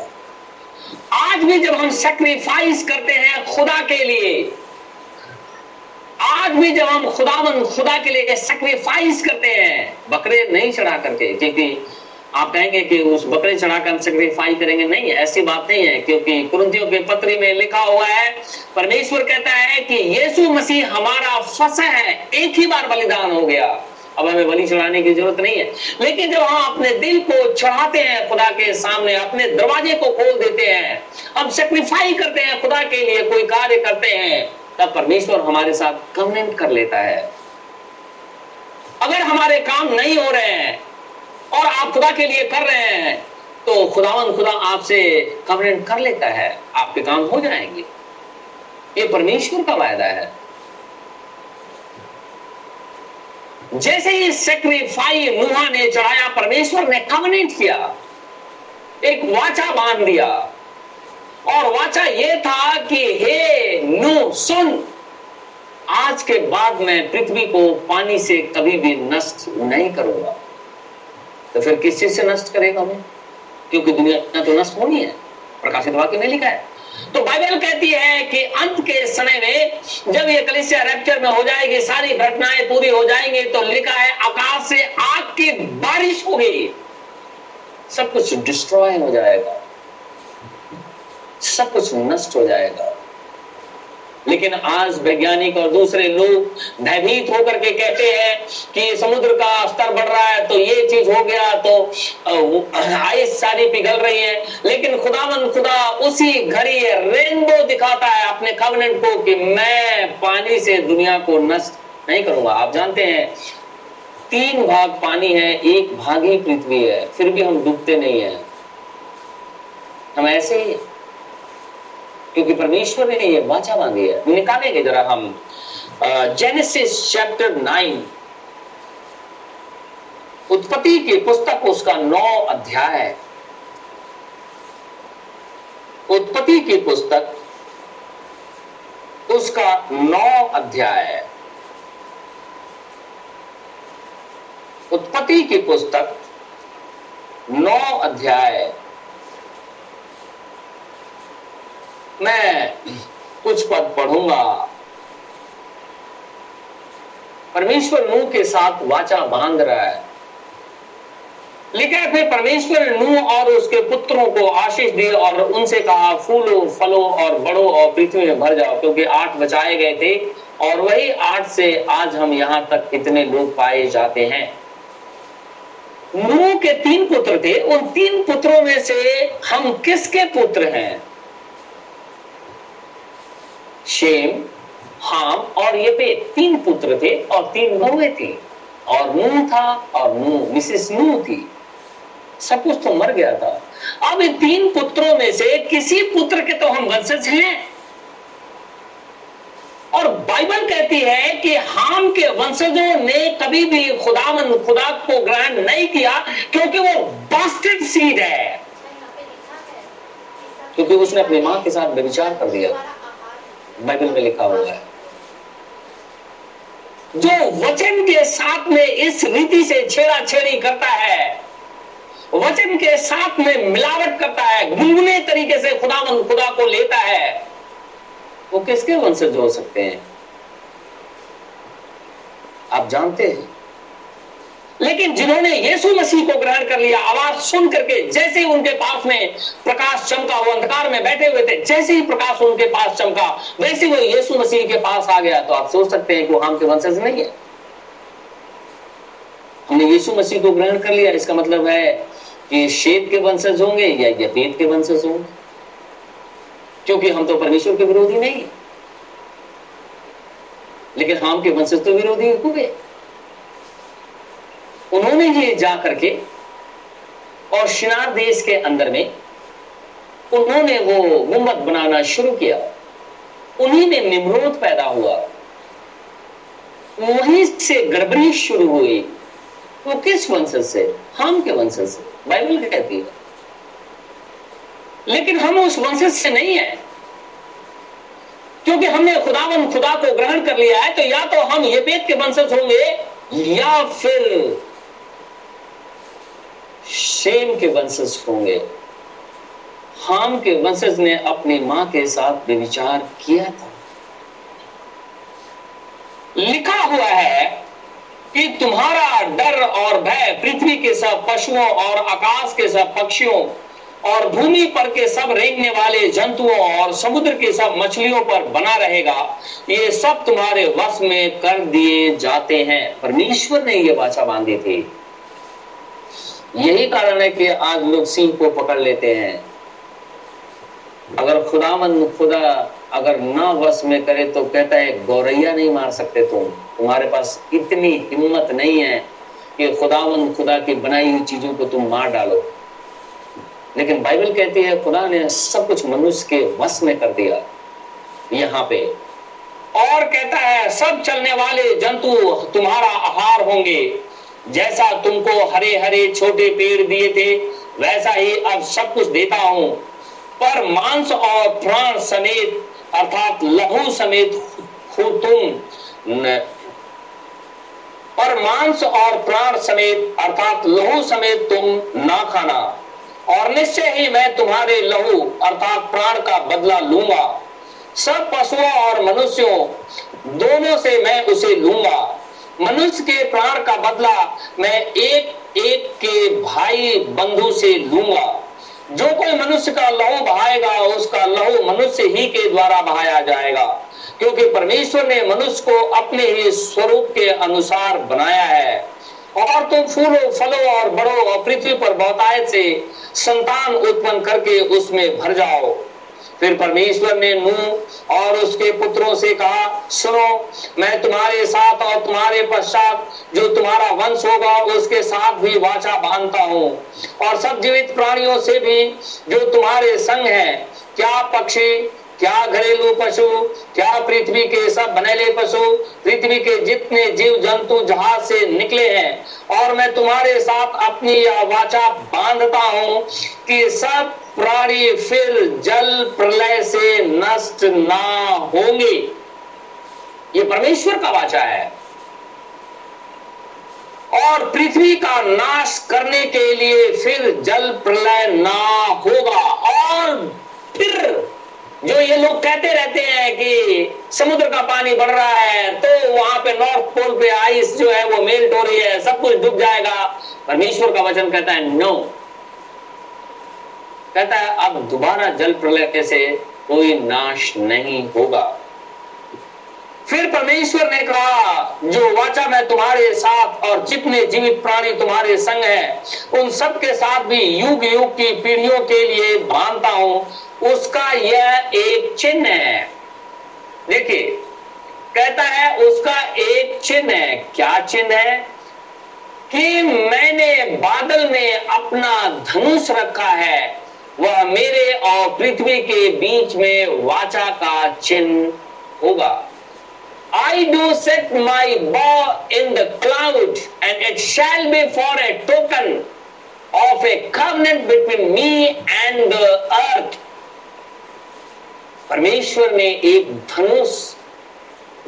आज भी जब हम सेक्रीफाइस करते हैं खुदा के लिए, आज भी जब हम खुदावन खुदा के लिए सेक्रीफाइस करते हैं, बकरे नहीं चढ़ा करके, क्योंकि आप कहेंगे कि उस बकरे चढ़ाकर सेक्रीफाई करेंगे, नहीं, ऐसी बात नहीं है, क्योंकि कुरंतियों के पत्री में लिखा हुआ है, परमेश्वर कहता है कि यीशु मसीह हमारा फसा है, एक ही बार बलिदान हो गया। अब हमें बलि चढ़ाने की ज़रूरत नहीं है। लेकिन जब हम अपने दिल को चढ़ाते हैं खुदा के सामने, अपने दरवाजे को खोल देते हैं अब सेक्रीफाई करते हैं खुदा के लिए, कोई कार्य करते हैं, तब परमेश्वर हमारे साथ कमेंट कर लेता है। अगर हमारे काम नहीं हो रहे हैं और आप खुदा के लिए कर रहे हैं तो खुदावन खुदा आपसे कमेंट कर लेता है। आपके काम हो जाएँगे। ये परमेश्वर का वायदा है। जैसे ही सेक्रीफाई नुहा ने चढ़ाया, परमेश्वर ने कवनेंट किया। एक वाचा बाँध दिया। और वाचा ये था कि, हे नु, सुन। आज के बाद मैं पृथ्वी को पानी से कभी भी नष्ट नहीं करूँगा। तो फिर किस चीज़ से नष्ट करेगा हमें क्योंकि दुनिया तो नष्ट होनी है। प्रकाशित वाक्य में लिखा है। तो बाइबल कहती है कि समय में जब ये कलिसिया रैप्चर में हो जाएगी, सारी घटनाएँ पूरी हो जाएँगी तो लिखा है, आकाश से आग की बारिश होगी। सब कुछ डिस्ट्रॉय हो जाएगा। सब कुछ नष्ट हो जाएगा। लेकिन आज वैज्ञानिक और दूसरे लोग भयभीत होकर के कहते हैं कि समुद्र का स्तर बढ़ रहा है तो ये चीज़ हो गया तो [CLEARS THROAT] आइस सारी पिघल रही है। लेकिन खुदावन खुदा उसी घड़ी रेनबो दिखाता है अपने कवनेंट को कि मैं पानी से दुनिया को नष्ट नहीं करूँगा। आप जानते हैं, तीन भाग पानी है, एक भाग ही पृथ्वी है, फिर भी हम डूबते नहीं है। हम ऐसे ही। क्योंकि परमेश्वर ने ये वाचा बांधी है। निकालेंगे जरा हम जेनेसिस चैप्टर नाइन उत्पत्ति की पुस्तक उसका नौ अध्याय उत्पत्ति की पुस्तक उसका नौ अध्याय उत्पत्ति की पुस्तक नौ अध्याय मैं कुछ पद पढ़ूँगा। परमेश्वर नूह के साथ वाचा बाँध रहा है। लिखा है, फिर परमेश्वर नूह और उसके पुत्रों को आशीष दी और उनसे कहा, फूलो, फलो और बड़ो और पृथ्वी में भर जाओ, क्योंकि आठ बचाए गए थे और वही आठ से आज हम यहाँ तक इतने लोग पाए जाते हैं। नूह के तीन पुत्र थे। उन तीन पुत्रों में से हम किसके पुत्र हैं? शेम, हाम और ये पे तीन पुत्र थे और तीन बहुएँ थी। और नूह था और नूह, मिसिस नूह थी। सब कुछ तो मर गया था। अब इन तीन पुत्रों में से किसी पुत्र के तो हम वंशज हैं। और बाइबल कहती है कि हाम के वंशजों ने कभी भी खुदावन, खुदा को ग्रहण नहीं किया, क्योंकि वो बास्टेड सीड है। क्योंकि उसने अपनी माँ के साथ विचार कर दिया। बाइबल में लिखा हुआ है। जो वचन के साथ में इस रीति से छेड़ा छेड़ी करता है, वचन के साथ में मिलावट करता है, गुनगुने तरीके से खुदा खुदा को लेता है, वो किसके वंशज हो सकते हैं? आप जानते हैं? लेकिन जिन्होंने यीशु मसीह को ग्रहण कर लिया, आवाज़ सुन करके जैसे ही उनके पास में प्रकाश चमका, वो अंधकार में बैठे हुए थे, जैसे ही प्रकाश उनके पास चमका, वैसे वो यीशु मसीह के पास आ गया। तो आप सोच सकते हैं कि वो हम के वंशज नहीं है। हमने यीशु मसीह को ग्रहण कर लिया। इसका मतलब है कि शेद के वंशज होंगे या यपेत के वंशज होंगे। क्योंकि हम तो परमेश्वर के विरोधी नहीं लेकिन हम के वंशज तो विरोधी हुए उन्होंने ये जा करके और शिनार देश के अंदर में उन्होंने वो गुंबद बनाना शुरू किया। उन्हीं में निमरोध पैदा हुआ। वहीं से गड़बड़ी शुरू हुई। वो किस वंशज से? हम के वंशज से। बाइबल कहती है। लेकिन हम उस वंशज से नहीं है। क्योंकि हमने खुदावन खुदा को ग्रहण कर लिया है तो या तो हम ये पेट के वंशज होंगे या फिर शेम के वंशज होंगे। हाम के वंशज ने अपनी माँ के साथ विचार किया था। लिखा हुआ है कि तुम्हारा डर और भय पृथ्वी के सब पशुओं और आकाश के सब पक्षियों और भूमि पर के सब रेंगने वाले जंतुओं और समुद्र के सब मछलियों पर बना रहेगा, ये सब तुम्हारे वश में कर दिए जाते हैं। परमेश्वर ने ये वाचा बांधी थी। यही कारण है कि आज लोग सिंह को पकड़ लेते हैं। अगर खुदावन खुदा अगर ना वश में करे तो कहता है, गौरैया नहीं मार सकते तुम। तुम्हारे पास इतनी हिम्मत नहीं है कि खुदावन खुदा की बनाई हुई चीज़ों को तुम मार डालो। लेकिन बाइबल कहती है, खुदा ने सब कुछ मनुष्य के वश में कर दिया। यहाँ पे और कहता है, सब चलने वाले जंतु तुम्हारा आहार होंगे। जैसा तुमको हरे हरे छोटे पेड़ दिए थे, वैसा ही अब सब कुछ देता हूँ। पर मांस और प्राण समेत, अर्थात लहू समेत तुम। पर मांस और प्राण समेत, अर्थात लहू समेत तुम ना खाना। और निश्चय ही मैं तुम्हारे लहू, अर्थात प्राण का बदला लूँगा। सब पशुओं और मनुष्यों, दोनों से मैं उसे लूँगा। मनुष्य के प्राण का बदला मैं एक एक के भाई बंधु से लूँगा। जो कोई मनुष्य का लहू बहाएगा, उसका लहू मनुष्य ही के द्वारा बहाया जाएगा। क्योंकि परमेश्वर ने मनुष्य को अपने ही स्वरूप के अनुसार बनाया है। और तुम फूलो, फलो और बड़ो और पृथ्वी पर बहुतायत से संतान उत्पन्न करके उसमें भर जाओ। फिर परमेश्वर ने नूह और उसके पुत्रों से कहा, सुनो, मैं तुम्हारे साथ और तुम्हारे पश्चात जो तुम्हारा वंश होगा, उसके साथ भी वाचा बांधता हूँ। और सब जीवित प्राणियों से भी जो तुम्हारे संग है, क्या पक्षी क्या घरेलू पशु, क्या पृथ्वी के सब बनेले पशु, पृथ्वी के जितने जीव जंतु जहाज़ से निकले हैं, और मैं तुम्हारे साथ अपनी यह वाचा बांधता हूँ कि सब प्राणी फिर जल प्रलय से नष्ट ना होंगे। ये परमेश्वर का वाचा है। और पृथ्वी का नाश करने के लिए फिर जल प्रलय ना होगा, और फिर जो ये लोग कहते रहते हैं कि समुद्र का पानी बढ़ रहा है तो वहाँ पे नॉर्थ पोल पे आइस जो है वो मेल्ट हो रही है, सब कुछ डूब जाएगा। परमेश्वर का वचन कहता है नो कहता है, अब दोबारा जल प्रलय से कोई नाश नहीं होगा। फिर परमेश्वर ने कहा, जो वाचा मैं तुम्हारे साथ और जितने जीवित प्राणी तुम्हारे संग है, उन सब के साथ भी युग युग की पीढ़ियों के लिए बांधता हूँ। उसका यह एक चिन्ह है। देखिए, कहता है, उसका एक चिन्ह है। क्या चिन्ह है? कि मैंने बादल में अपना धनुष रखा है। वह मेरे और पृथ्वी के बीच में वाचा का चिन्ह होगा। I do set my bow in the cloud, and it shall be for a token of a covenant between me and the earth. परमेश्वर ने एक धनुष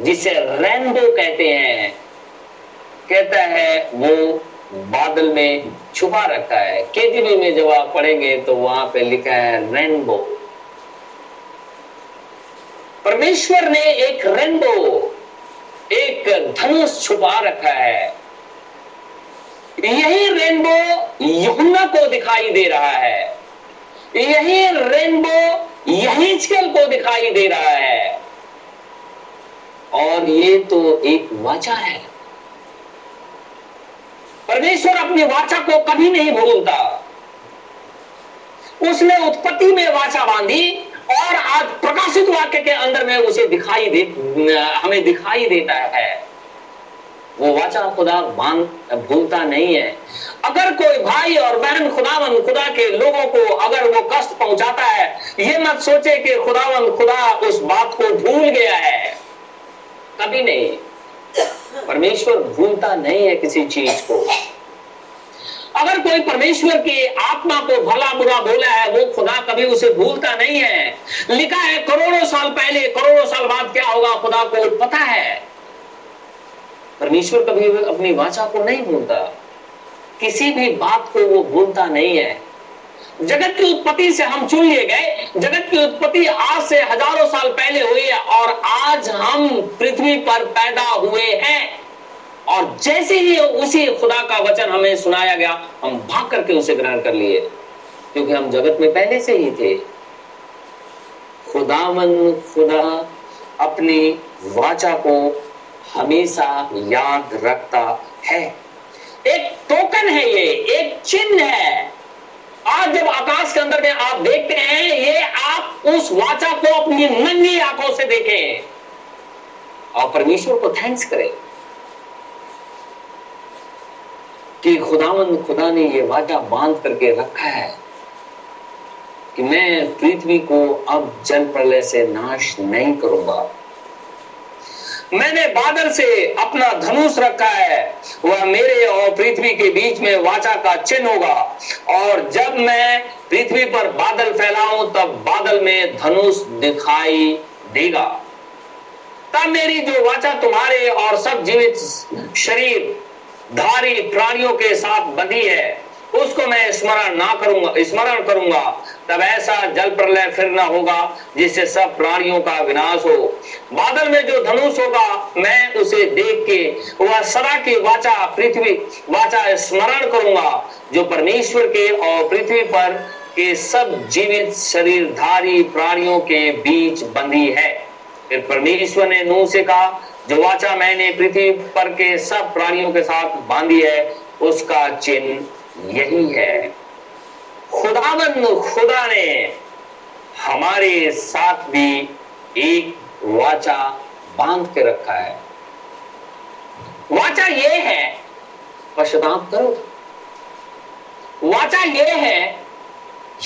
जिसे रेनबो कहते हैं कहता है वो बादल में छुपा रखा है केजरी में जब आप पढ़ेंगे तो वहाँ पे लिखा है रेनबो परमेश्वर ने एक रेनबो एक धनुष छुपा रखा है। यही रेनबो यमुना को दिखाई दे रहा है। यही रेनबो यही चल को दिखाई दे रहा है। और ये तो एक वाचा है। परमेश्वर अपनी वाचा को कभी नहीं भूलता। उसने उत्पत्ति में वाचा बांधी। और आज प्रकाशित वाक्य के अंदर में उसे दिखाई दे, हमें दिखाई देता है। वो वाचा खुदा मान, भूलता नहीं है। अगर कोई भाई और बहन खुदावन खुदा के लोगों को अगर वो कष्ट पहुंचाता है, ये मत सोचे कि खुदावन खुदा उस बात को भूल गया है। कभी नहीं। परमेश्वर भूलता नहीं है किसी चीज़ को। अगर कोई परमेश्वर की आत्मा को भला बुरा बोला है, वो खुदा कभी उसे भूलता नहीं है। लिखा है, करोड़ों साल पहले, करोड़ों साल बाद क्या होगा, खुदा को पता है। परमेश्वर कभी अपनी वाचा को नहीं भूलता। किसी भी बात को वो भूलता नहीं है। जगत की उत्पत्ति से हम चुन लिए गए। जगत की उत्पत्ति आज से हज़ारों साल पहले हुई है और आज हम पृथ्वी पर पैदा हुए हैं। और जैसे ही उसी खुदा का वचन हमें सुनाया गया, हम भाग करके उसे ग्रहण कर लिए। क्योंकि हम जगत में पहले से ही थे। खुदावन, खुदा अपनी वाचा को हमेशा याद रखता है। एक टोकन है ये, एक चिन्ह है। आज जब आकाश के अंदर में आप देखते हैं, ये आप उस वाचा को अपनी नंगी आँखों से देखें। और परमेश्वर को थैंक्स करें। कि खुदावन, खुदा ने ये वादा बाँध करके रखा है कि मैं पृथ्वी को अब जल प्रलय से नाश नहीं करूँगा। मैंने बादल से अपना धनुष रखा है, वह मेरे और पृथ्वी के बीच में वाचा का चिन्ह होगा। और जब मैं पृथ्वी पर बादल फैलाऊं, तब बादल में धनुष दिखाई देगा। तब मेरी जो वाचा तुम्हारे और सब जीवित शरीर धारी प्राणियों के साथ बंधी है। उसको मैं स्मरण ना करूँगा, स्मरण करूँगा। तब ऐसा जल प्रलय फिर ना होगा, जिससे सब प्राणियों का विनाश हो। बादल में जो धनुष होगा, मैं उसे देख के वह सदा की वाचा, पृथ्वी वाचा स्मरण करूँगा, जो परमेश्वर के और पृथ्वी पर के सब जीवित शरीरधारी प्राणियों के बीच बंधी है। फिर परमेश्वर ने नूह से कहा जो वाचा मैंने पृथ्वी पर के सब प्राणियों के साथ बांधी है, उसका चिन्ह यही है। खुदाबंद, खुदा ने हमारे साथ भी एक वाचा बाँध के रखा है। वाचा ये है, पश्चाताप करो। वाचा ये है,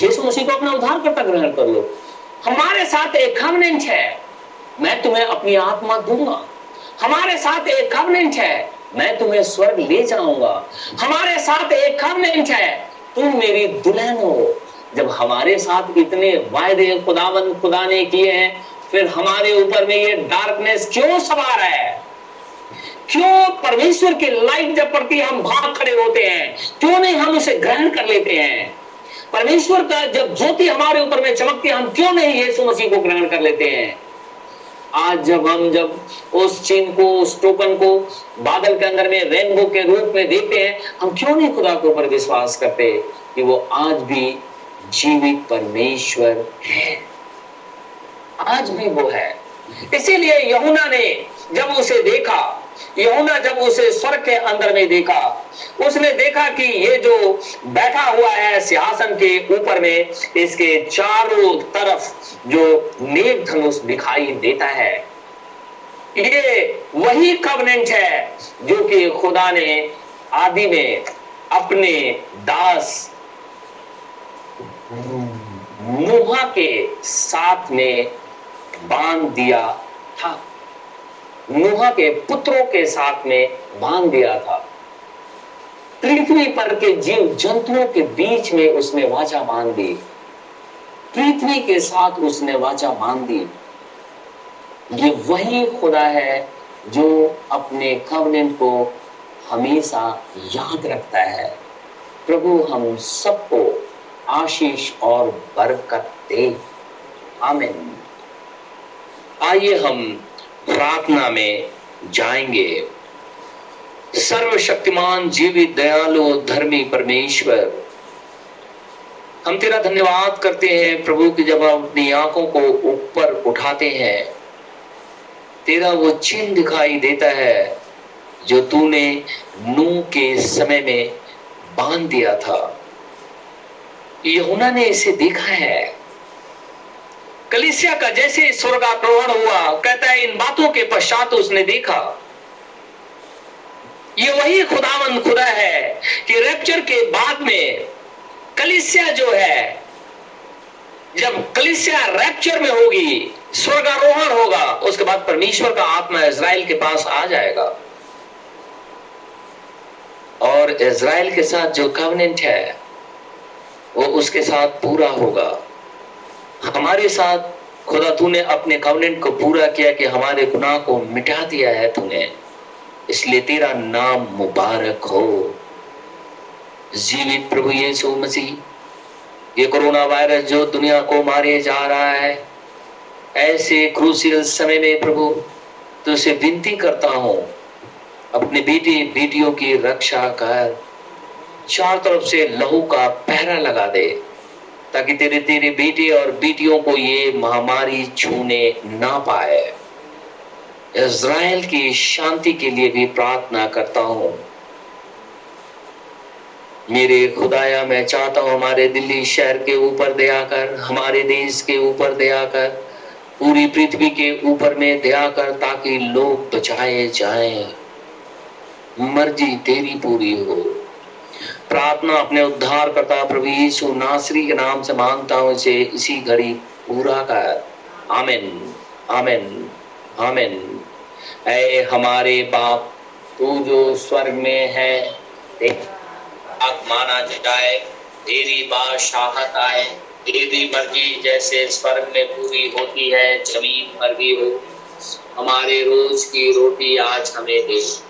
यीशु मसीह को अपना उद्धार करता ग्रहण कर लो। हमारे साथ एक है, मैं तुम्हें अपनी आत्मा दूँगा। हमारे साथ एक कवनेंट है। मैं तुम्हें स्वर्ग ले जाऊँगा। हमारे साथ एक कवनेंट है। तुम मेरी दुल्हन हो। जब हमारे साथ इतने वायदे खुदावन खुदा ने किए हैं, फिर हमारे ऊपर में ये डार्कनेस क्यों सवार है? क्यों परमेश्वर की लाइट जब पड़ती है, हम भाग खड़े होते हैं? क्यों नहीं हम उसे ग्रहण कर लेते हैं? परमेश्वर का जब ज्योति हमारे ऊपर में चमकती है, हम क्यों नहीं यीशु मसीह को ग्रहण कर लेते हैं? आज जब हम जब उस चिन्ह को, उस टोकन को बादल के अंदर में रेनबो के रूप में देखते हैं, हम क्यों नहीं खुदा के ऊपर विश्वास करते कि वो आज भी जीवित परमेश्वर है? आज भी वो है। इसीलिए यमुना ने जब उसे देखा यहुना जब उसे स्वर्ग के अंदर में देखा, उसने देखा कि ये जो बैठा हुआ है सिंहासन के ऊपर में, इसके चारों तरफ़ जो नेक धनुष दिखाई देता है। ये वही कवनेंट है जो कि खुदा ने आदि में अपने दास मुहा के साथ में बाँध दिया था। नूहा के पुत्रों के साथ में बाँध दिया था। पृथ्वी पर के जीव जंतुओं के बीच में उसने वाचा बाँध दी। पृथ्वी के साथ उसने वाचा बाँध दी। ये वही खुदा है जो अपने कवनेंट को हमेशा याद रखता है। प्रभु, हम सबको आशीष और बरकत दे। आमीन। आइए हम प्रार्थना में जाएँगे। सर्वशक्तिमान, जीवित, दयालु, धर्मी परमेश्वर, हम तेरा धन्यवाद करते हैं प्रभु की जब हम अपनी आँखों को ऊपर उठाते हैं, तेरा वो चिन्ह दिखाई देता है जो तूने नू के समय में बाँध दिया था। यहुना ने इसे देखा है। कलिसिया का जैसे स्वर्गारोहण हुआ, कहता है, इन बातों के पश्चात उसने देखा। ये वही खुदावंद खुदा है कि रैप्चर के बाद में कलिसिया जो है, जब कलिसिया रैप्चर में होगी, स्वर्गारोहण होगा, उसके बाद परमेश्वर का आत्मा इज़राइल के पास आ जाएगा। और इज़राइल के साथ जो कवनेंट है, वो उसके साथ पूरा होगा। हमारे साथ खुदा तूने अपने कवनेंट को पूरा किया कि हमारे गुनाह को मिटा दिया है तूने। इसलिए तेरा नाम मुबारक हो। जीवित प्रभु यीशु मसीह, ये कोरोना वायरस जो दुनिया को मारे जा रहा है, ऐसे क्रूसियल समय में प्रभु तुझसे विनती करता हूँ, अपने बेटे बेटियों की रक्षा कर, चार तरफ़ से लहू का पहरा लगा दे। ताकि तेरे तेरे बेटे और बेटियों को ये महामारी छूने ना पाए। इज़राइल की शांति के लिए भी प्रार्थना करता हूँ। मेरे खुदाया, मैं चाहता हूँ हमारे दिल्ली शहर के ऊपर दया कर, हमारे देश के ऊपर दया कर, पूरी पृथ्वी के ऊपर में दया कर, ताकि लोग बचाए जाएँ। मर्ज़ी तेरी पूरी हो। प्रार्थना अपने उद्धार करता प्रभु यीशु नासरी के नाम से माँगता हूँ, इसे इसी घड़ी पूरा कर। आमिन आमिन आमिन। ऐ हमारे बाप, तू जो स्वर्ग में है माना जाए, तेरी बादशाहत आए। तेरी मर्ज़ी जैसे स्वर्ग में पूरी होती है, ज़मीन पर भी हो। हमारे रोज की रोटी आज हमें दे।